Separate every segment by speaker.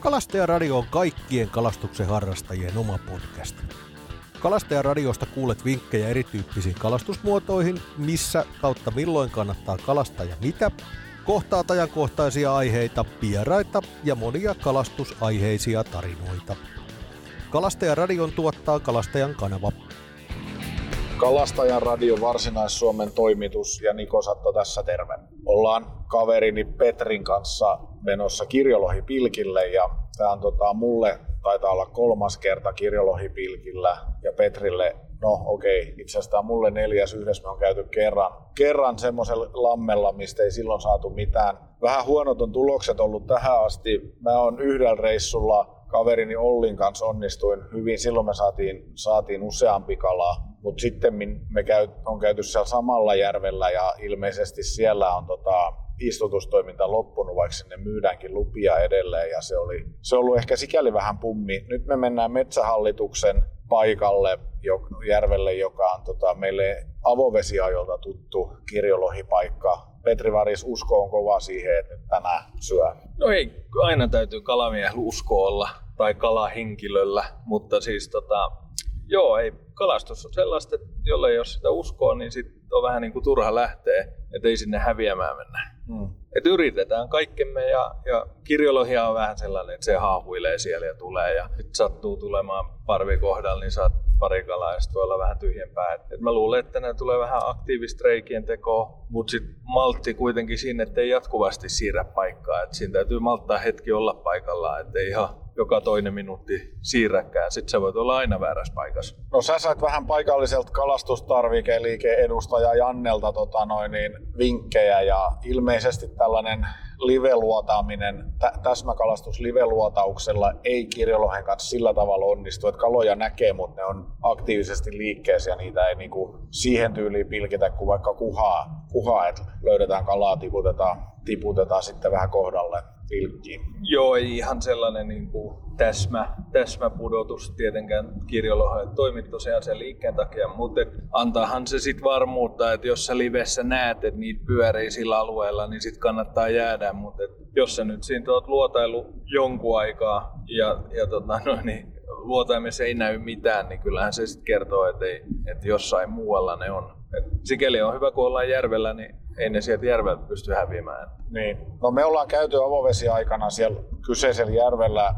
Speaker 1: Kalastajaradio on kaikkien kalastuksen harrastajien oma podcast. Kalastajaradiosta kuulet vinkkejä erityyppisiin kalastusmuotoihin, missä kautta milloin kannattaa kalastaa ja mitä, kohtaat ajankohtaisia aiheita, vieraita ja monia kalastusaiheisia tarinoita. Kalastajaradion tuottaa Kalastajan kanava.
Speaker 2: Kalastajan radio Varsinais-Suomen toimitus ja Niko Satto tässä terve. Ollaan kaverini Petrin kanssa menossa kirjolohipilkille ja tämä on tota, mulle taitaa olla kolmas kerta kirjolohipilkillä ja Petrille No okei, okay. itse asiassa mulle neljäs yhdessä me on käyty kerran, kerran semmoisella lammella, mistä ei silloin saatu mitään. Vähän huonot on tulokset ollut tähän asti. Mä oon yhdellä reissulla kaverini Ollin kanssa onnistuin hyvin. Silloin me saatiin, saatiin useampi kala, mutta sitten me käy, on käyty siellä samalla järvellä ja ilmeisesti siellä on tota, istutustoiminta loppunut, vaikka sinne myydäänkin lupia edelleen ja se oli, se ollut ehkä sikäli vähän pummi. Nyt me mennään metsähallituksen paikalle, järvelle, joka on tota, meille avovesiajolta tuttu kirjolohipaikka. Petri Varis usko on kova siihen, että nyt tänään syö.
Speaker 3: No ei, aina täytyy kalamiehellä usko olla tai kalahenkilöllä, mutta siis tota, joo, ei, kalastus on sellaista, että jolle jos sitä uskoo, niin sitten on vähän niin kuin turha lähteä, että ei sinne häviämään mennä. Hmm. Et yritetään kaikkemme ja, ja kirjolohia on vähän sellainen, että se haahuilee siellä ja tulee ja nyt sattuu tulemaan parvi kohdalla, niin saat pari kalaa ja voi olla vähän tyhjempää. Et, et mä luulen, että ne tulee vähän aktiivista reikien tekoa, mutta sitten maltti kuitenkin siinä, että ei jatkuvasti siirrä paikkaa. Et siinä täytyy malttaa hetki olla paikallaan, ettei ihan joka toinen minuutti siirräkään. Sitten sä voit olla aina väärässä paikassa.
Speaker 2: No sä sait vähän paikalliselta kalastustarvikeliike edustaja Jannelta tota noin, niin, vinkkejä ja ilmeisesti tällainen live-luotaaminen, tä- täsmäkalastus live-luotauksella ei kirjolohen kanssa sillä tavalla onnistu, että kaloja näkee, mutta ne on aktiivisesti liikkeessä ja niitä ei niinku siihen tyyliin pilkitä kuin vaikka kuhaa, kuhaa että löydetään kalaa, tiputetaan, tiputetaan sitten vähän kohdalle pilkkiin.
Speaker 3: Joo, ei ihan sellainen niin kuin täsmä, täsmäpudotus tietenkään kirjolohalle toimi tosiaan sen liikkeen takia, mutta antaahan se sitten varmuutta, että jos sä livessä näet, että niitä pyörii sillä alueella, niin sitten kannattaa jäädä, mutta jos sä nyt siinä oot luotailu jonkun aikaa ja, ja tota, no, niin luotaimessa ei näy mitään, niin kyllähän se sitten kertoo, että, ei, että jossain muualla ne on. Et sikäli on hyvä, kun ollaan järvellä, niin ei ne sieltä järveltä pysty häviämään.
Speaker 2: Niin. No me ollaan käyty avovesiaikana siellä kyseisellä järvellä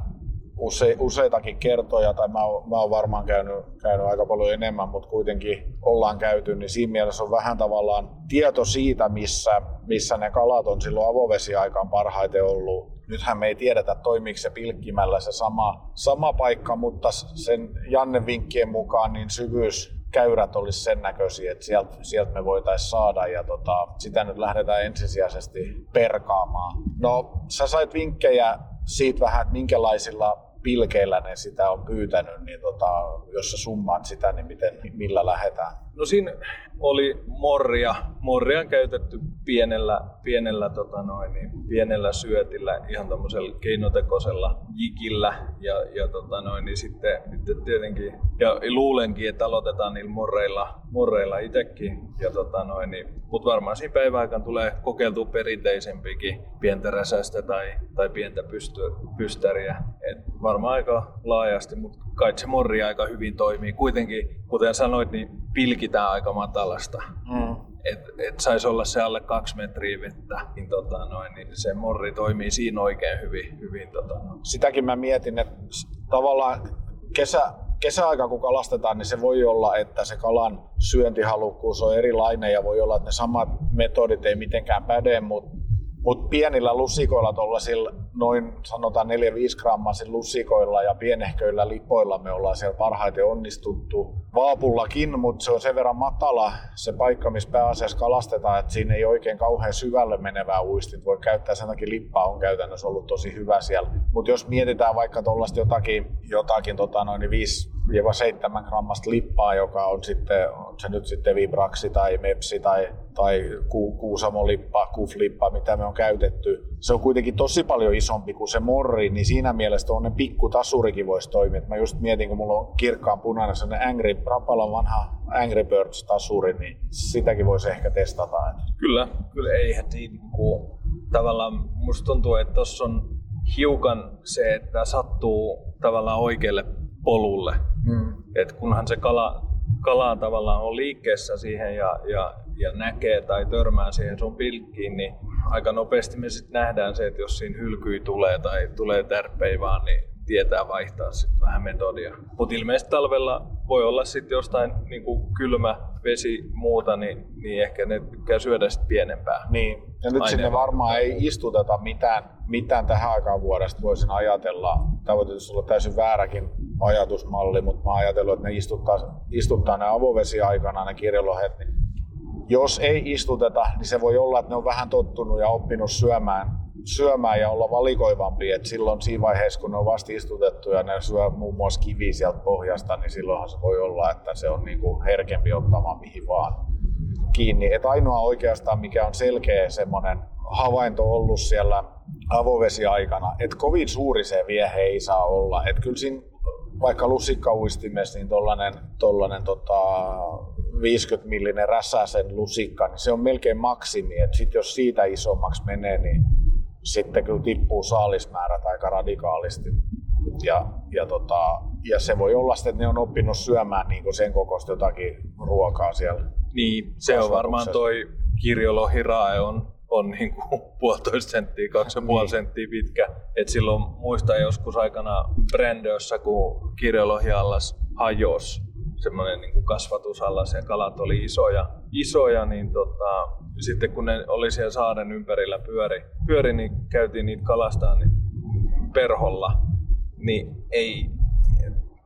Speaker 2: use, useitakin kertoja, tai mä oon, mä oon varmaan käynyt, käynyt aika paljon enemmän, mutta kuitenkin ollaan käyty, niin siinä mielessä on vähän tavallaan tieto siitä, missä, missä ne kalat on silloin avovesiaikaan parhaiten ollut. Nythän me ei tiedetä, toimiiko se pilkkimällä se sama, sama paikka, mutta sen Janne vinkkien mukaan niin syvyys käyrät olisi sen näköisiä, että sieltä, sieltä me voitaisiin saada ja tota, sitä nyt lähdetään ensisijaisesti perkaamaan. No, sä sait vinkkejä siitä vähän, että minkälaisilla pilkeillä ne sitä on pyytänyt, niin tota, jos sä summaat sitä, niin miten, millä lähdetään?
Speaker 3: No siinä oli morria. Morria on käytetty pienellä, pienellä, tota noin, niin pienellä syötillä, ihan tämmöisellä keinotekoisella jikillä. Ja, ja tota noin, niin sitten, sitten tietenkin, ja luulenkin, että aloitetaan niillä morreilla, morreilla itsekin. Ja tota noin, niin, mutta varmaan siinä päiväaikaan tulee kokeiltua perinteisempikin pientä räsästä tai, tai pientä pysty, pystäriä. Et varmaan aika laajasti, mutta kai se morri aika hyvin toimii. Kuitenkin, kuten sanoit, niin pilkitään aika matalasta. Mm. Että et saisi olla se alle kaksi metriä vettä, niin, tota noin, niin se morri toimii siinä oikein hyvin. hyvin tota.
Speaker 2: Sitäkin mä mietin, että tavallaan kesä, kesäaika kun kalastetaan, niin se voi olla, että se kalan syöntihalukkuus on erilainen ja voi olla, että ne samat metodit ei mitenkään päde, mutta mutta pienillä lusikoilla, tuollaisilla noin sanotaan 4-5 grammaisilla lusikoilla ja pienehköillä lipoilla me ollaan siellä parhaiten onnistuttu. Vaapullakin, mutta se on sen verran matala se paikka, missä pääasiassa kalastetaan, että siinä ei oikein kauhean syvälle menevää uistin. Voi käyttää sen takia lippaa on käytännössä ollut tosi hyvä siellä. Mutta jos mietitään vaikka tuollaista jotakin, jotakin tota noin 5 7 grammasta lippaa, joka on sitten, on se nyt sitten Vibraxi tai Mepsi tai, tai ku, Kuusamo-lippa, Kuf-lippa, mitä me on käytetty. Se on kuitenkin tosi paljon isompi kuin se morri, niin siinä mielessä tuonne pikku tasurikin voisi toimia. mä just mietin, kun mulla on kirkkaan punainen sellainen Angry, Rapalan vanha Angry Birds tasuri, niin sitäkin voisi ehkä testata.
Speaker 3: Kyllä, kyllä ei heti niin kuin, tavallaan musta tuntuu, että tuossa on hiukan se, että sattuu tavallaan oikealle polulle. Mm. Et kunhan se kala, kala tavallaan on liikkeessä siihen ja, ja, ja näkee tai törmää siihen sun pilkkiin, niin aika nopeasti me sitten nähdään se, että jos siinä hylkyi tulee tai tulee tärppei vaan, niin tietää vaihtaa sitten vähän metodia. Mutta ilmeisesti talvella voi olla sitten jostain niin kuin kylmä vesi muuta, niin, niin ehkä ne tykkää syödä sitten pienempää.
Speaker 2: Niin, ja nyt sinne varmaan ei istuteta mitään, mitään tähän aikaan vuodesta, voisin ajatella. Tämä voi tietysti olla täysin vääräkin ajatusmalli, mutta mä ajatellut, että ne istuttaa, istuttaa ne avovesi aikana ne kirjolohet, niin jos ei istuteta, niin se voi olla, että ne on vähän tottunut ja oppinut syömään syömään ja olla valikoivampi, että silloin siinä vaiheessa, kun ne on vasta istutettu ja ne syö muun muassa kivi sieltä pohjasta, niin silloinhan se voi olla, että se on niin kuin herkempi ottamaan mihin vaan kiinni. Et ainoa oikeastaan, mikä on selkeä semmoinen havainto ollut siellä avovesiaikana, että kovin suuri se viehe ei saa olla. Että kyllä siinä vaikka lusikkauistimessa, niin tollanen, tollanen tota, 50 millinen räsäsen lusikka, niin se on melkein maksimi. Sitten jos siitä isommaksi menee, niin sitten kyllä tippuu saalismäärät aika radikaalisti. Ja, ja, tota, ja se voi olla sitten, että ne on oppinut syömään niin sen kokoista jotakin ruokaa siellä.
Speaker 3: Niin, se on varmaan toi kirjolohirae on, on niin kuin puolitoista senttiä, kaksi ja puoli niin. senttiä pitkä. Et silloin muistan joskus aikana Brändössä, kun kirjolohiallas hajosi, semmoinen niin kasvatusallas ja kalat oli isoja, isoja niin tota, sitten kun ne oli siellä saaren ympärillä pyöri, pyöri niin käytiin niitä kalastaa niin perholla, niin ei,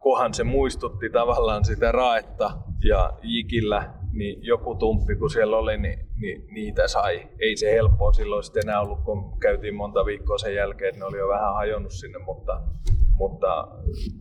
Speaker 3: kohan se muistutti tavallaan sitä raetta ja jikillä, niin joku tumppi kun siellä oli, niin, niin niitä sai. Ei se helppoa silloin sitten enää ollut, kun käytiin monta viikkoa sen jälkeen, että ne oli jo vähän hajonnut sinne, mutta, mutta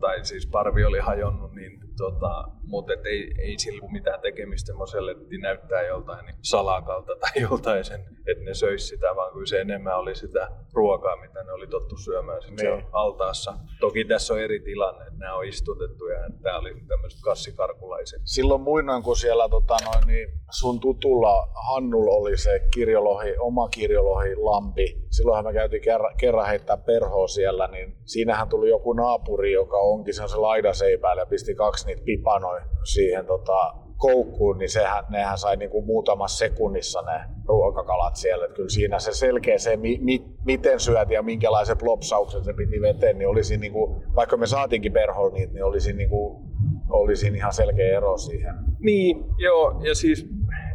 Speaker 3: tai siis parvi oli hajonnut, niin tota, mutta et ei, ei sillä mitään tekemistä semmoiselle, että näyttää joltain niin salakalta tai joltain sen, että ne söisi sitä, vaan kyllä se enemmän oli sitä ruokaa, mitä ne oli tottu syömään niin. siellä altaassa. Toki tässä on eri tilanne, että nämä on istutettu ja tämä oli tämmöiset kassikarkulaiset.
Speaker 2: Silloin muinoin, kun siellä tota, noin, niin sun tutulla Hannulla oli se kirjolohi, oma kirjolohi lampi, silloinhan me käytiin kerran, kerran heittää perhoa siellä, niin siinähän tuli joku naapuri, joka onkin sen laidaseipäällä ja pisti kaksi niitä pipanoja siihen tota, koukkuun, niin sehän, nehän sai niinku muutamassa sekunnissa ne ruokakalat siellä. Et kyllä siinä se selkeä se, mi, mi, miten syöt ja minkälaisen plopsauksen se piti veteen, niin olisi niinku, vaikka me saatiinkin perhol niitä, niin olisi, niinku, olisi ihan selkeä ero siihen.
Speaker 3: Niin, joo, ja siis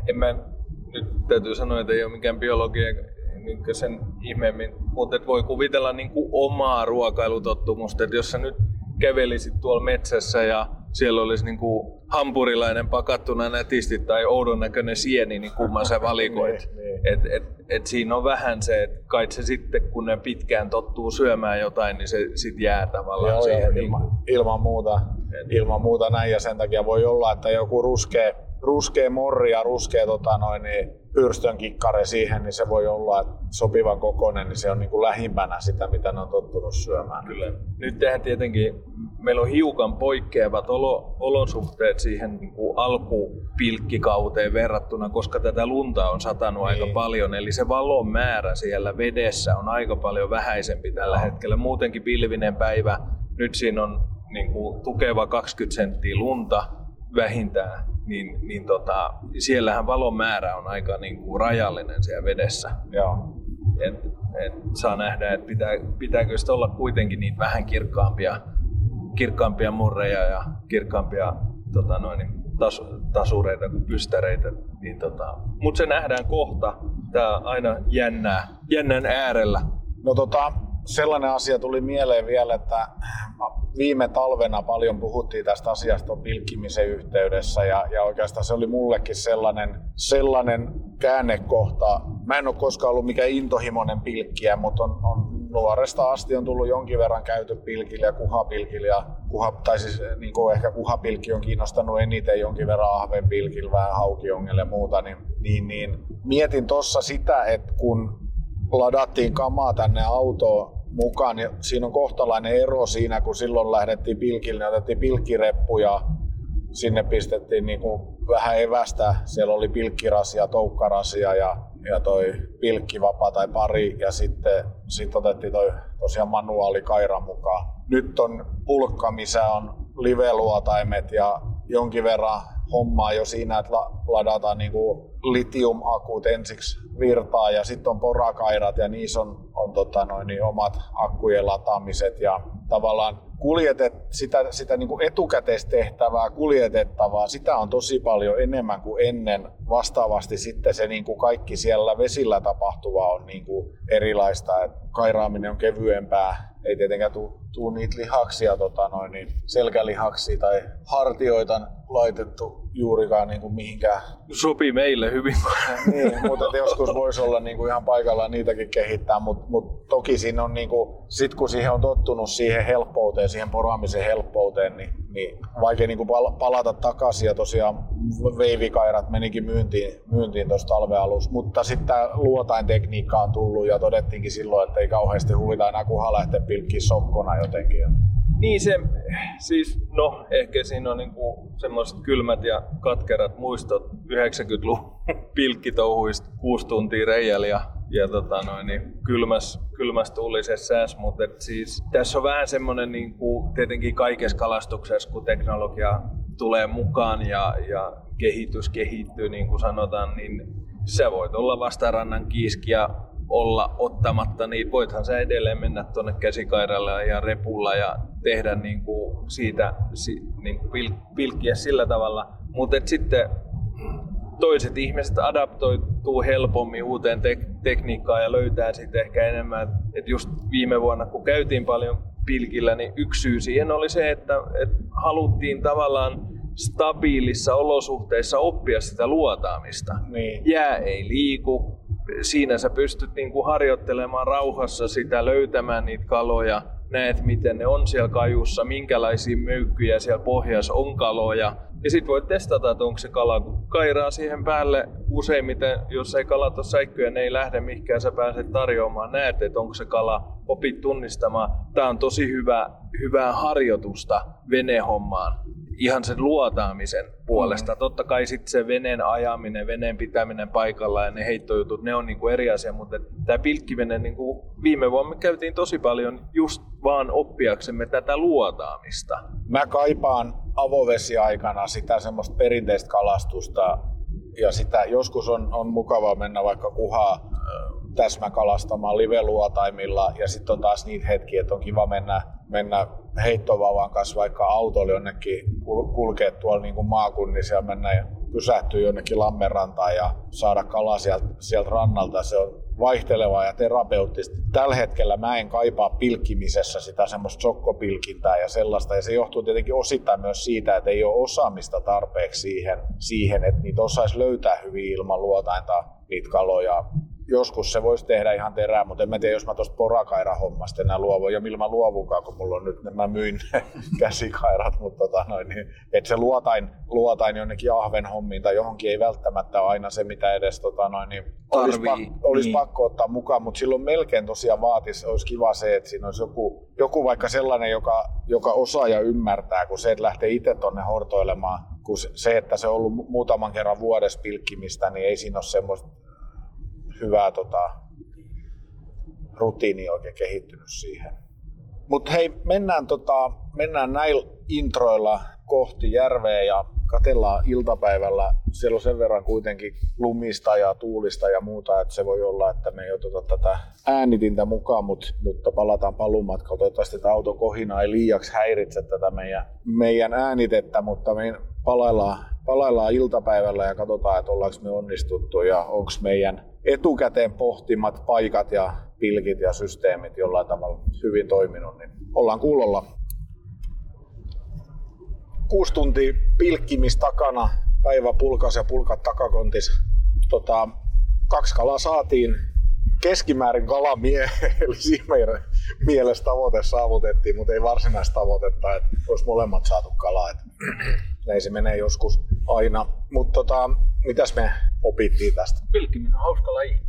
Speaker 3: en mä, nyt täytyy sanoa, että ei ole mikään biologia niin sen ihmeemmin, mutta voi kuvitella niin kuin omaa ruokailutottumusta, että jos sä nyt kävelisit tuolla metsässä ja siellä olisi niin kuin hampurilainen pakattuna nätisti tai oudon näköinen sieni, niin kumman sä valikoit. niin, niin. Et, et, et siinä on vähän se, että kai se sitten, kun ne pitkään tottuu syömään jotain, niin se sitten jää tavallaan Joo, siihen.
Speaker 2: Niin ilman, ilman, muuta, ilman muuta näin, ja sen takia voi olla, että joku ruskea, ruskea morri ja ruskea tota noin, niin pyrstön kikkare siihen, niin se voi olla sopivan kokoinen, niin se on niin kuin lähimpänä sitä, mitä ne on tottunut syömään.
Speaker 3: Kyllä. Nyt tehdään tietenkin, meillä on hiukan poikkeavat olo, olosuhteet siihen niin kuin alkupilkkikauteen verrattuna, koska tätä lunta on satanut niin. aika paljon, eli se valon määrä siellä vedessä on aika paljon vähäisempi tällä no. hetkellä. Muutenkin pilvinen päivä, nyt siinä on niin kuin tukeva 20 senttiä lunta vähintään, niin, niin tota, siellähän valon määrä on aika niin kuin rajallinen siellä vedessä. Joo. Et, et saa nähdä, että pitää, pitääkö sitä olla kuitenkin niitä vähän kirkkaampia, kirkkaampia murreja ja kirkkaampia tota noin, niin tas, tasureita kuin pystäreitä. Niin tota, Mutta se nähdään kohta. Tämä aina jännää, jännän äärellä.
Speaker 2: No tota, sellainen asia tuli mieleen vielä, että viime talvena paljon puhuttiin tästä asiasta pilkkimisen yhteydessä ja, ja oikeastaan se oli mullekin sellainen, sellainen käännekohta. Mä en ole koskaan ollut mikään intohimoinen pilkkiä, mutta on, on nuoresta asti on tullut jonkin verran käyty pilkillä ja kuhapilkillä. Ja kuha, tai siis niin kuin ehkä kuhapilkki on kiinnostanut eniten jonkin verran ahven pilkillä, vähän haukiongelle ja muuta. Niin, niin, niin mietin tuossa sitä, että kun ladattiin kamaa tänne autoon, mukaan, niin siinä on kohtalainen ero siinä, kun silloin lähdettiin pilkille, niin otettiin pilkkireppu ja sinne pistettiin niin kuin vähän evästä. Siellä oli pilkkirasia, toukkarasia ja ja toi pilkkivapa tai pari ja sitten sit otettiin toi tosiaan manuaalikaira mukaan. Nyt on pulkka, missä on live-luotaimet ja jonkin verran hommaa jo siinä, että ladataan niinku litiumakut ensiksi virtaa ja sitten on porakairat ja niissä on, on tota noin, niin omat akkujen lataamiset ja tavallaan kuljetet, sitä, sitä niin kuin etukäteistehtävää, kuljetettavaa, sitä on tosi paljon enemmän kuin ennen. Vastaavasti sitten se niin kuin kaikki siellä vesillä tapahtuva on niin kuin erilaista. Et kairaaminen on kevyempää, ei tietenkään tule tuu niitä lihaksia, tota noin, niin selkälihaksia tai hartioita laitettu juurikaan niin kuin mihinkään.
Speaker 3: Sopii meille hyvin.
Speaker 2: niin, mutta joskus voisi olla niin kuin ihan paikallaan niitäkin kehittää, mutta mut toki siinä on, niin kuin, sit kun siihen on tottunut siihen helppouteen, siihen poraamisen helppouteen, niin, niin vaikea niin kuin palata takaisin ja tosiaan veivikairat menikin myyntiin, myyntiin tuossa talven alussa, mutta sitten tämä luotain tekniikka on tullut ja todettiinkin silloin, että ei kauheasti huvita enää kunhan lähteä pilkkiä sokkona jotenkin.
Speaker 3: Niin se, siis no ehkä siinä on niinku semmoiset kylmät ja katkerat muistot 90-luvun pilkkitouhuista kuusi tuntia reijällä ja, ja tota noin, niin kylmäs, kylmäs se sääs, mutta siis tässä on vähän semmoinen niinku, tietenkin kaikessa kalastuksessa, kun teknologia tulee mukaan ja, ja kehitys kehittyy, niin kuin sanotaan, niin sä voit olla vastarannan kiiski ja olla ottamatta, niin voithan sä edelleen mennä tuonne käsikairalle ja repulla ja tehdä niin kuin siitä niin kuin pilkkiä sillä tavalla. Mutta sitten toiset ihmiset adaptoituu helpommin uuteen tek- tekniikkaan ja löytää sitten ehkä enemmän. Et just viime vuonna, kun käytiin paljon pilkillä, niin yksi syy siihen oli se, että, että haluttiin tavallaan stabiilissa olosuhteissa oppia sitä luotaamista.
Speaker 2: Niin.
Speaker 3: Jää ei liiku, siinä sä pystyt niin kuin harjoittelemaan rauhassa sitä, löytämään niitä kaloja, näet miten ne on siellä kajussa, minkälaisia möykkyjä siellä pohjassa on kaloja. Ja sitten voit testata, että onko se kala, kun kairaa siihen päälle useimmiten, jos ei kala ole säikkyä, ne ei lähde mihinkään, sä pääset tarjoamaan, näet, että onko se kala, opit tunnistamaan. Tämä on tosi hyvä, hyvää harjoitusta venehommaan ihan sen luotaamisen puolesta. Mm. Totta kai sitten se veneen ajaminen, veneen pitäminen paikalla ja ne heittojutut, ne on niinku eri asia, mutta tämä pilkkivene, niinku, viime vuonna me käytiin tosi paljon just vaan oppiaksemme tätä luotaamista.
Speaker 2: Mä kaipaan avovesiaikana sitä semmoista perinteistä kalastusta ja sitä joskus on, on mukavaa mennä vaikka kuhaa täsmäkalastamaan live-luotaimilla ja sitten on taas niitä hetkiä, että on kiva mennä, mennä heittovauvan kanssa vaikka autolla jonnekin kulkea tuolla niin kuin maakunnissa ja mennä ja pysähtyä jonnekin lammenrantaan ja saada kalaa sieltä, sieltä rannalta. Se on vaihtelevaa ja terapeuttista. Tällä hetkellä mä en kaipaa pilkkimisessä sitä semmoista sokkopilkintää ja sellaista. Ja se johtuu tietenkin osittain myös siitä, että ei ole osaamista tarpeeksi siihen, siihen että niitä osaisi löytää hyvin ilman luotainta niitä kaloja joskus se voisi tehdä ihan terää, mutta en mä tiedä, jos mä tuosta porakairahommasta enää luovun, ja millä mä luovunkaan, kun mulla on nyt, mä myin ne käsikairat, mutta tota noin, niin, että se luotain, luotain jonnekin ahven hommiin tai johonkin ei välttämättä ole aina se, mitä edes tota noin, niin olisi, pak, olisi niin. pakko ottaa mukaan, mutta silloin melkein tosiaan vaatisi, olisi kiva se, että siinä olisi joku, joku vaikka sellainen, joka, joka osaa ja ymmärtää, kun se, että lähtee itse tuonne hortoilemaan, kun se, että se on ollut muutaman kerran vuodessa pilkkimistä, niin ei siinä ole semmoista hyvää tota, rutiini oikein kehittynyt siihen. Mutta hei, mennään, tota, mennään näillä introilla kohti järveä ja katellaan iltapäivällä. Siellä on sen verran kuitenkin lumista ja tuulista ja muuta, että se voi olla, että me ei oteta tätä äänitintä mukaan, mutta, mutta palataan paluumatkalta. Toivottavasti tämä auton kohina ei liiaksi häiritse tätä meidän, meidän äänitettä, mutta me palaillaan, palaillaan iltapäivällä ja katsotaan, että ollaanko me onnistuttu ja onko meidän etukäteen pohtimat paikat ja pilkit ja systeemit jollain tavalla hyvin toiminut, niin ollaan kuulolla. Kuusi tuntia pilkkimis takana, päivä pulkas ja pulkat takakontis. Tota, kaksi kalaa saatiin, keskimäärin kalamie, eli siinä meidän mielessä tavoite saavutettiin, mutta ei varsinaista tavoitetta, että olisi molemmat saatu kalaa. Näin se menee joskus aina. Mutta tota, mitäs me opittiin tästä?
Speaker 3: Pilkkiminen on hauska laji.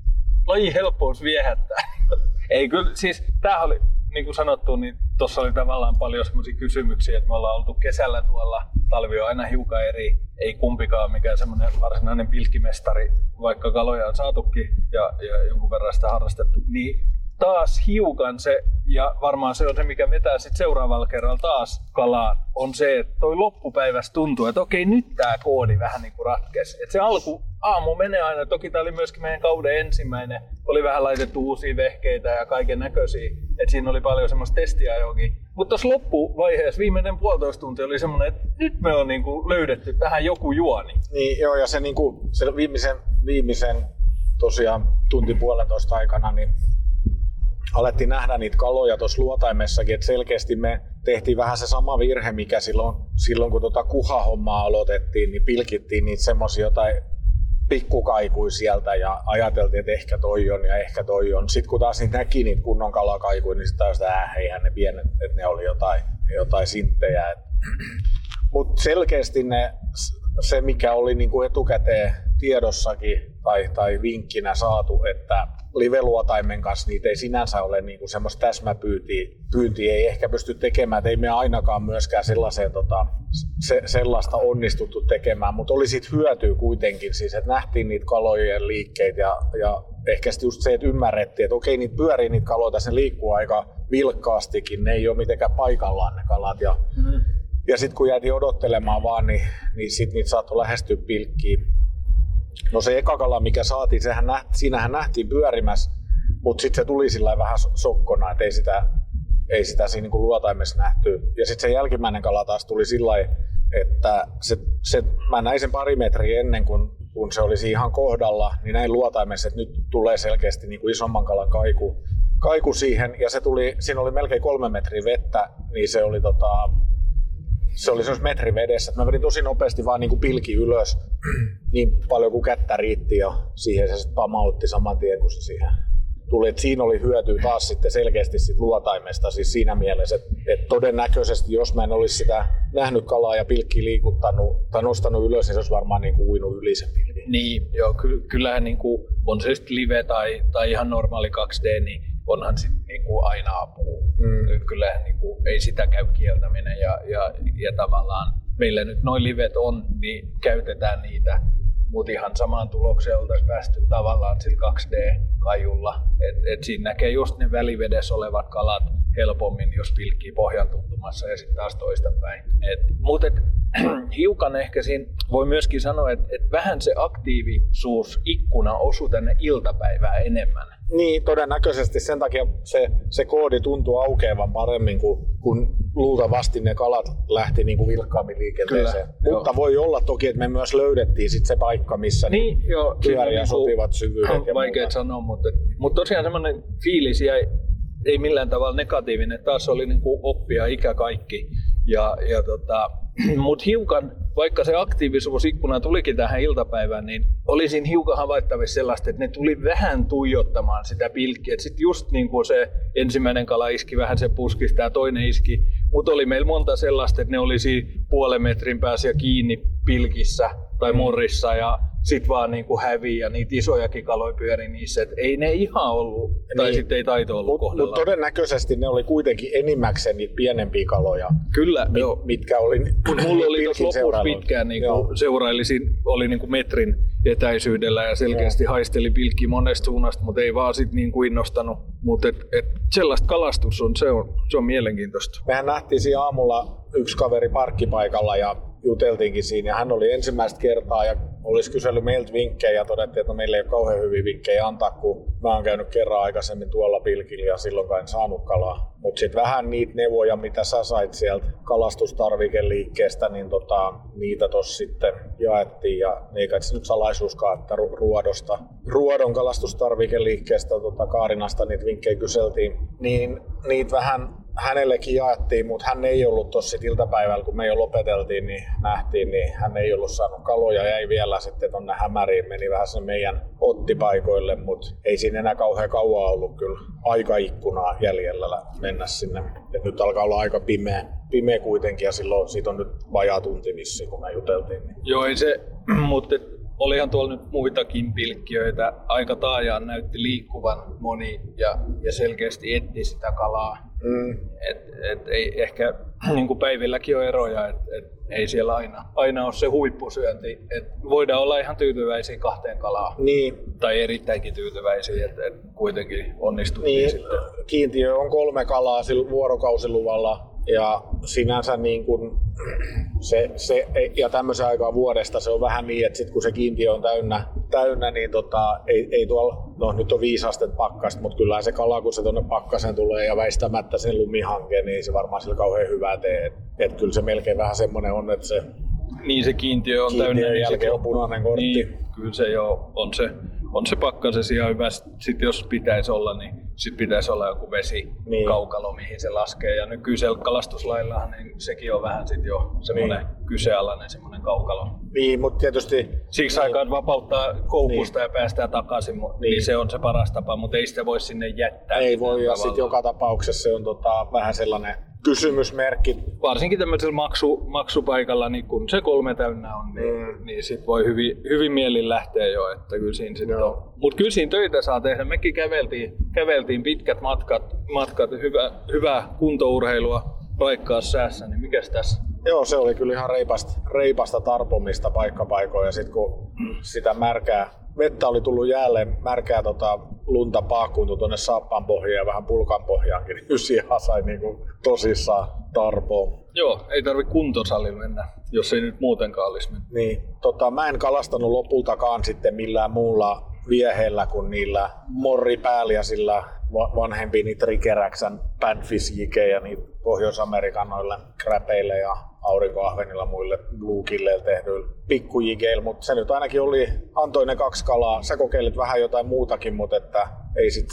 Speaker 3: Laji helppous viehättää. Ei kyllä, siis tämähän oli, niin kuin sanottu, niin tuossa oli tavallaan paljon semmoisia kysymyksiä, että me ollaan oltu kesällä tuolla, talvi on aina hiukan eri, ei kumpikaan mikään semmoinen varsinainen pilkkimestari, vaikka kaloja on saatukin ja, ja jonkun verran sitä harrastettu, niin taas hiukan se, ja varmaan se on se, mikä vetää sitten seuraavalla kerralla taas kalaan, on se, että toi loppupäivässä tuntuu, että okei, nyt tämä koodi vähän niin kuin ratkesi. Että se alku, aamu menee aina, toki tämä oli myöskin meidän kauden ensimmäinen, oli vähän laitettu uusia vehkeitä ja kaiken näköisiä, että siinä oli paljon semmoista testiä jokin. Mutta tuossa loppuvaiheessa viimeinen puolitoista tuntia oli semmoinen, että nyt me on niinku löydetty tähän joku juoni.
Speaker 2: Niin joo, ja se, niinku, se viimeisen, viimeisen tosiaan tunti puolentoista aikana, niin alettiin nähdä niitä kaloja tuossa luotaimessakin, että selkeästi me tehtiin vähän se sama virhe, mikä silloin, silloin kun tota kuhahommaa aloitettiin, niin pilkittiin niitä semmoisia jotain pikkukaikui sieltä ja ajateltiin, että ehkä toi on ja ehkä toi on. Sitten kun taas niitä näki niitä kunnon kalakaikuja, niin sitten taas, äh, eihän ne pienet, että ne oli jotain, jotain sinttejä. Mutta selkeästi ne, se, mikä oli niinku etukäteen tiedossakin tai, tai vinkkinä saatu, että live-luotaimen kanssa niitä ei sinänsä ole niin kuin semmoista täsmäpyyntiä, pyyntiä ei ehkä pysty tekemään, että ei me ainakaan myöskään sellaiseen, tota, se, sellaista onnistuttu tekemään, mutta oli siitä hyötyä kuitenkin, siis että nähtiin niitä kalojen liikkeitä ja, ja ehkä just se, että ymmärrettiin, että okei, niitä pyörii niitä kaloja, se liikkuu aika vilkkaastikin, ne ei ole mitenkään paikallaan ne kalat ja mm-hmm. Ja sitten kun jäätiin odottelemaan vaan, niin, niin sitten niitä saattoi lähestyä pilkkiin. No se eka kala, mikä saatiin, sehän nähti, siinähän nähtiin pyörimässä, mutta sitten se tuli sillä vähän sokkona, että ei sitä, ei sitä siinä niin luotaimessa nähty. Ja sitten se jälkimmäinen kala taas tuli sillä että se, se, mä näin sen pari metriä ennen kuin kun se olisi ihan kohdalla, niin näin luotaimessa, että nyt tulee selkeästi niin kuin isomman kalan kaiku, kaiku siihen, ja se tuli, siinä oli melkein kolme metriä vettä, niin se oli tota, se oli semmoisen metri vedessä, mä vedin tosi nopeasti vaan niin kuin pilki ylös niin paljon kuin kättä riitti ja siihen se sitten pamautti saman tien, kun se siihen tuli. Et siinä oli hyötyä taas sitten selkeästi sit luotaimesta siis siinä mielessä, että et todennäköisesti jos mä en olisi sitä nähnyt kalaa ja pilkkiä liikuttanut tai nostanut ylös, niin se olisi varmaan niin kuin uinut yli sen pilkin.
Speaker 3: Niin, joo, ky- kyllähän niin kuin, on se sitten live tai, tai ihan normaali 2D, niin onhan sitten niin kuin aina apu. Mm. Kyllä niin kuin, ei sitä käy kieltäminen ja, ja, ja tavallaan meillä nyt noin livet on, niin käytetään niitä, mutta ihan samaan tulokseen oltaisiin päästy tavallaan sillä 2D-kajulla. Et, et siinä näkee just ne välivedessä olevat kalat helpommin, jos pilkkii pohjan tuntumassa ja sitten taas toistepäin. Mutta hiukan ehkä siinä voi myöskin sanoa, että et vähän se aktiivisuus ikkuna osuu tänne iltapäivään enemmän
Speaker 2: niin, todennäköisesti sen takia se, se koodi tuntuu aukeavan paremmin, kun, kun luultavasti ne kalat lähti niin kuin vilkkaammin liikenteeseen. Kyllä, Mutta joo. voi olla toki, että me myös löydettiin sit se paikka, missä niin, joo, pyöriä niinku sopivat syvyydet.
Speaker 3: Ja vaikea muuta. sanoa, mutta, mutta tosiaan semmoinen fiilis jäi ei millään tavalla negatiivinen. Taas oli niin kuin oppia ikä kaikki. Ja, ja tota, mutta hiukan, vaikka se aktiivisuusikkuna tulikin tähän iltapäivään, niin olisin hiukan havaittavissa sellaista, että ne tuli vähän tuijottamaan sitä pilkkiä. Sitten just niin kuin se ensimmäinen kala iski vähän se puskista ja toinen iski, mutta oli meillä monta sellaista, että ne olisi puolen metrin päässä kiinni pilkissä tai mm. morissa ja sit vaan niin kuin hävii ja niitä isojakin kaloja pyöri niissä. Et ei ne ihan ollut, niin. tai sitten ei taito ollut Mutta
Speaker 2: mut todennäköisesti ne oli kuitenkin enimmäkseen niitä pienempiä kaloja.
Speaker 3: Kyllä,
Speaker 2: mit, joo. Mitkä oli
Speaker 3: Kun mulla oli tuossa lopussa pitkään, niin kuin seurailisin, oli niin kuin metrin etäisyydellä ja selkeästi joo. haisteli pilkki monesta suunnasta, mutta ei vaan sit niin kuin innostanut. Mutta et, et sellaista kalastus on, se on, se on mielenkiintoista.
Speaker 2: Mehän nähtiin siinä aamulla yksi kaveri parkkipaikalla ja juteltiinkin siinä. Hän oli ensimmäistä kertaa ja olisi kysellyt meiltä vinkkejä ja todettiin, että no meillä ei ole kauhean hyviä vinkkejä antaa, kun mä oon käynyt kerran aikaisemmin tuolla pilkillä ja silloin en saanut kalaa. Mutta sitten vähän niitä neuvoja, mitä sä sait sieltä kalastustarvikeliikkeestä, niin tota, niitä tuossa sitten jaettiin. Ja ei kai se nyt salaisuuskaan, että ruodosta, ruodon kalastustarvikeliikkeestä tota Kaarinasta niitä vinkkejä kyseltiin, niin niitä vähän hänellekin jaettiin, mutta hän ei ollut tuossa iltapäivällä, kun me jo lopeteltiin, niin nähtiin, niin hän ei ollut saanut kaloja, jäi vielä sitten tuonne hämäriin, meni vähän sen meidän ottipaikoille, mutta ei siinä enää kauhean kauan ollut kyllä aikaikkunaa jäljellä mennä sinne. Et nyt alkaa olla aika pimeä, pimeä kuitenkin ja silloin siitä on nyt vajaa tunti vissiin, kun me juteltiin. Niin.
Speaker 3: Joo, ei se, mutta olihan tuolla nyt muitakin pilkkiöitä. Aika taajaan näytti liikkuvan moni ja, ja selkeästi etti sitä kalaa Mm. Et, et ei, ehkä niin kuin päivilläkin on eroja, että et ei siellä aina, aina ole se huippusyönti. Et voidaan olla ihan tyytyväisiä kahteen kalaan.
Speaker 2: Niin.
Speaker 3: Tai erittäinkin tyytyväisiä, että et kuitenkin onnistuttiin
Speaker 2: niin.
Speaker 3: sitten.
Speaker 2: Kiintiö on kolme kalaa sillä vuorokausiluvalla ja sinänsä niin kuin se, se, ja tämmöisen aikaa vuodesta se on vähän niin, että sit kun se kiintiö on täynnä, täynnä niin tota, ei, ei tuolla, no nyt on viisi astetta pakkasta, mutta kyllä se kala, kun se tuonne pakkasen tulee ja väistämättä sen lumihanke, niin se varmaan sillä kauhean hyvää tee. Et, et kyllä se melkein vähän semmoinen on, että se
Speaker 3: niin se kiintiö on
Speaker 2: kiintiön
Speaker 3: täynnä. Niin
Speaker 2: jälkeen on punainen kortti.
Speaker 3: Niin, kyllä se jo on se, on se pakkasesi ihan hyvä. Sitten jos pitäisi olla, niin sit pitäisi olla joku vesi niin. kaukalo, mihin se laskee. Ja nykyisellä kalastuslaillahan niin sekin on vähän sit jo semmoinen niin. kyseenalainen semmoinen kaukalo.
Speaker 2: Niin, mutta tietysti...
Speaker 3: Siksi niin. aikaan vapauttaa koukusta niin. ja päästään takaisin, niin. niin. se on se paras tapa, mutta ei sitä voi sinne jättää.
Speaker 2: Ei voi, ja sitten joka tapauksessa se on tota, vähän sellainen kysymysmerkki.
Speaker 3: Varsinkin tämmöisellä maksu, maksupaikalla, niin kun se kolme täynnä on, niin, mm. niin sit voi hyvin, hyvin mielin lähteä jo, että kyllä siinä sit on. Mutta kyllä siinä töitä saa tehdä. Mekin käveltiin, käveltiin pitkät matkat, matkat hyvä, hyvää kuntourheilua raikkaa säässä, niin mikäs tässä?
Speaker 2: Joo, se oli kyllä ihan reipasta, reipasta tarpomista paikkapaikoin ja sitten kun sitä märkää vettä oli tullut jälleen märkää tota, lunta paakkuuntui tuonne saappaan pohjaan ja vähän pulkan pohjaankin, niin ihan sai niinku tosissaan tarpoon.
Speaker 3: Joo, ei tarvi kuntosalilla mennä, jos ei nyt muutenkaan olisi mennyt.
Speaker 2: Niin, tota, mä en kalastanut lopultakaan sitten millään muulla vieheellä kuin niillä morripäälliäisillä vanhempi niitä Trikeräksän Padfish ja niitä Pohjois-Amerikan kräpeille ja aurinkoahvenilla muille luukille tehdyillä pikkujigeillä, mutta se nyt ainakin oli, antoi ne kaksi kalaa. Sä kokeilit vähän jotain muutakin, mutta että ei sit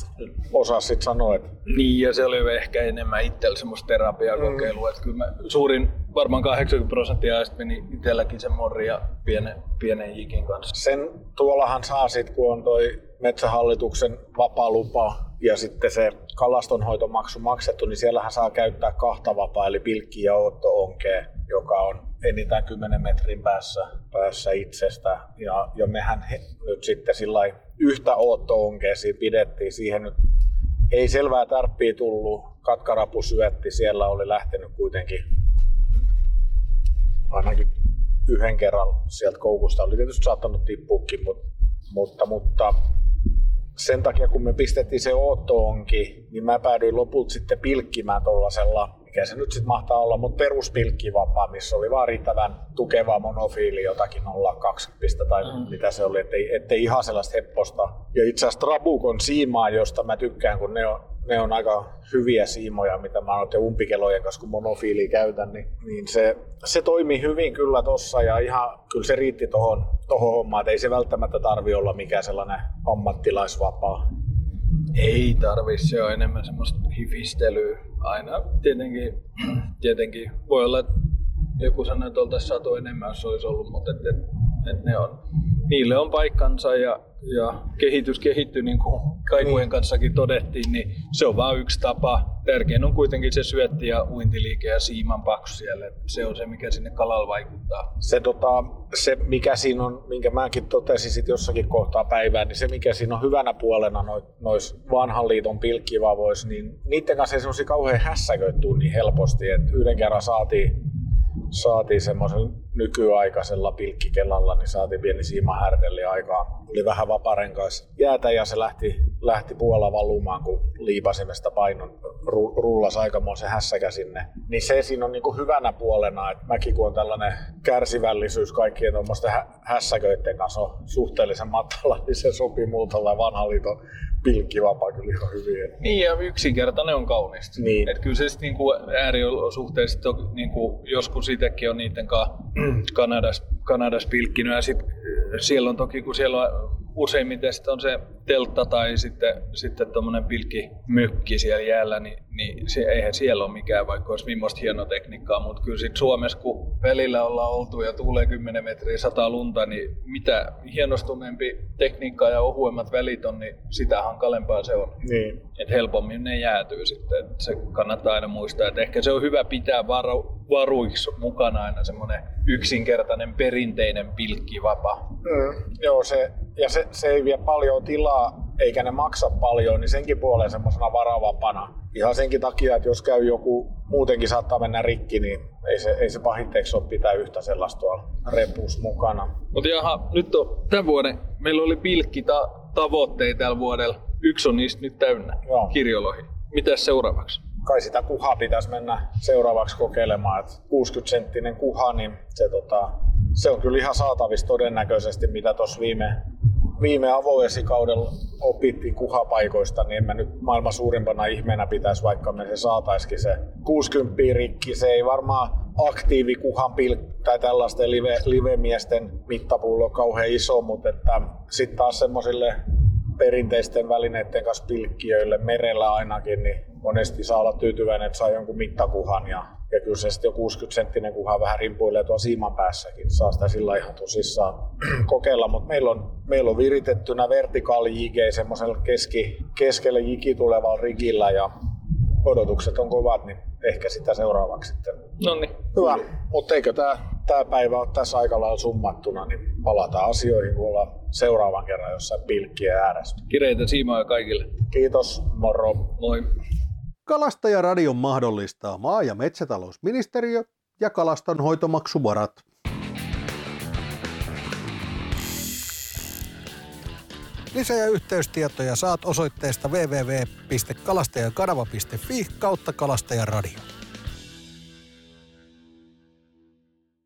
Speaker 2: osaa sit sanoa. Että...
Speaker 3: Niin, ja se oli ehkä enemmän itsellä semmoista terapiakokeilua, mm. että kyllä mä suurin, varmaan 80 prosenttia ajasta meni itselläkin sen morria pienen, pienen jikin kanssa.
Speaker 2: Sen tuollahan saa sit, kun on toi metsähallituksen vapaa-lupa ja sitten se kalastonhoitomaksu maksettu, niin siellähän saa käyttää kahta vapaa, eli pilkki ja onkee, joka on enintään 10 metrin päässä, päässä itsestä. Ja, ja mehän he, nyt sitten sillä yhtä onkea pidettiin. Siihen nyt ei selvää tarppia tullut. Katkarapu syötti, siellä oli lähtenyt kuitenkin ainakin yhden kerran sieltä koukusta. Oli tietysti saattanut tippuukin, mutta, mutta, mutta sen takia, kun me pistettiin se Otto-onki, niin mä päädyin lopulta sitten pilkkimään tuollaisella, mikä se nyt sitten mahtaa olla, mutta peruspilkkivapaa, missä oli vaan riittävän tukeva monofiili, jotakin 0,20 tai mm. mitä se oli, ettei, ettei ihan sellaista hepposta. Ja itse asiassa Trabukon siimaa, josta mä tykkään, kun ne on ne on aika hyviä siimoja, mitä mä oon umpikelojen kanssa, kun monofiili käytän, niin, niin se, se toimii hyvin kyllä tossa ja ihan kyllä se riitti tohon, tohon hommaan, että ei se välttämättä tarvi olla mikään sellainen ammattilaisvapaa.
Speaker 3: Ei tarvi, se on enemmän semmoista hifistelyä. Aina tietenkin, tietenkin voi olla, että joku sanoo, että oltaisiin saatu enemmän, jos olisi ollut, mutta et, et, et ne on, niille on paikkansa ja ja kehitys kehittyy, niin kuin kaikujen kanssakin todettiin, niin se on vain yksi tapa. Tärkein on kuitenkin se syötti ja uintiliike ja siiman paksu siellä. Se on se, mikä sinne kalalla vaikuttaa.
Speaker 2: Se, tota, se mikä siinä on, minkä mäkin totesin sit jossakin kohtaa päivää, niin se mikä siinä on hyvänä puolena nois vanhan liiton pilkkivavoissa, niin niiden kanssa ei semmoisia kauhean hässäköityä niin helposti. että yhden kerran saatiin saatiin semmoisen nykyaikaisella pilkkikelalla, niin saatiin pieni siimahärdelli aikaa. Oli vähän vaparenkais jäätä ja se lähti, lähti puolella valumaan, kun liipasimesta painon rullas aikamoisen hässäkä sinne. Niin se siinä on niin kuin hyvänä puolena, että mäkin kun on tällainen kärsivällisyys kaikkien tuommoisten hä- hässäköiden kanssa on suhteellisen matala, niin se sopii multa vanha liiton pilkkivapaa kyllä ihan hyvin.
Speaker 3: Niin ja yksinkertainen on kaunista. Niin. Et kyllä se sitten niinku ääriolosuhteissa niinku, joskus itsekin on niiden kanssa Kanadas, Kanadas pilkkinyt ja sit, siellä on toki kun siellä on useimmiten on se teltta tai sitten, sitten tuommoinen pilkkimykki siellä jäällä, niin, niin se, eihän siellä ole mikään, vaikka olisi millaista hienoa tekniikkaa, mutta kyllä sitten Suomessa, kun välillä ollaan oltu ja tuulee 10 metriä sataa lunta, niin mitä hienostuneempi tekniikka ja ohuemmat välit on, niin sitä hankalempaa se on.
Speaker 2: Niin.
Speaker 3: Et helpommin ne jäätyy sitten. Et se kannattaa aina muistaa, että ehkä se on hyvä pitää varu, varuiksi mukana aina semmoinen yksinkertainen perinteinen pilkkivapa.
Speaker 2: Mm, joo, se, ja se, se ei vie paljon tilaa eikä ne maksa paljon, niin senkin puoleen semmoisena varavapana. Ihan senkin takia, että jos käy joku muutenkin saattaa mennä rikki, niin ei se, ei se pahitteeksi ole pitää yhtä sellaista tuolla repus mukana.
Speaker 3: Mutta jaha, nyt on tämän vuoden, meillä oli pilkkita tavoitteita tällä vuodella. Yksi on niistä nyt täynnä,
Speaker 2: Joo.
Speaker 3: kirjolohi. Mitäs seuraavaksi?
Speaker 2: kai sitä kuhaa pitäisi mennä seuraavaksi kokeilemaan. Et 60 senttinen kuha, niin se, tota, se on kyllä ihan saatavissa todennäköisesti, mitä tuossa viime, viime avoesikaudella opittiin kuhapaikoista, niin en mä nyt maailman suurimpana ihmeenä pitäisi, vaikka me se saataisikin se 60 rikki. Se ei varmaan aktiivikuhan pil- tai tällaisten live, livemiesten mittapullo kauhean iso, mutta että sitten taas semmoisille perinteisten välineiden kanssa pilkkijöille merellä ainakin, niin monesti saa olla tyytyväinen, että saa jonkun mittakuhan ja, ja kyllä se sitten jo 60 senttinen kuha vähän rimpuilee tuon siiman päässäkin. Saa sitä sillä ihan tosissaan kokeilla, mutta meillä on, meillä on viritettynä vertikaali JG semmoisella keski, keskelle jiki tulevalla rigillä ja odotukset on kovat, niin ehkä sitä seuraavaksi sitten.
Speaker 3: No niin.
Speaker 2: Hyvä, mutta eikö tämä tää päivä ole tässä aika lailla summattuna, niin palataan asioihin, kun ollaan seuraavan kerran jossain pilkkien ääressä.
Speaker 3: Kireitä siimaa kaikille.
Speaker 2: Kiitos, moro.
Speaker 3: Moi.
Speaker 1: Kalastajaradion mahdollistaa maa- ja metsätalousministeriö ja kalastonhoitomaksuvarat. Lisä- ja yhteystietoja saat osoitteesta www.kalastajakanava.fi kautta kalastajaradio.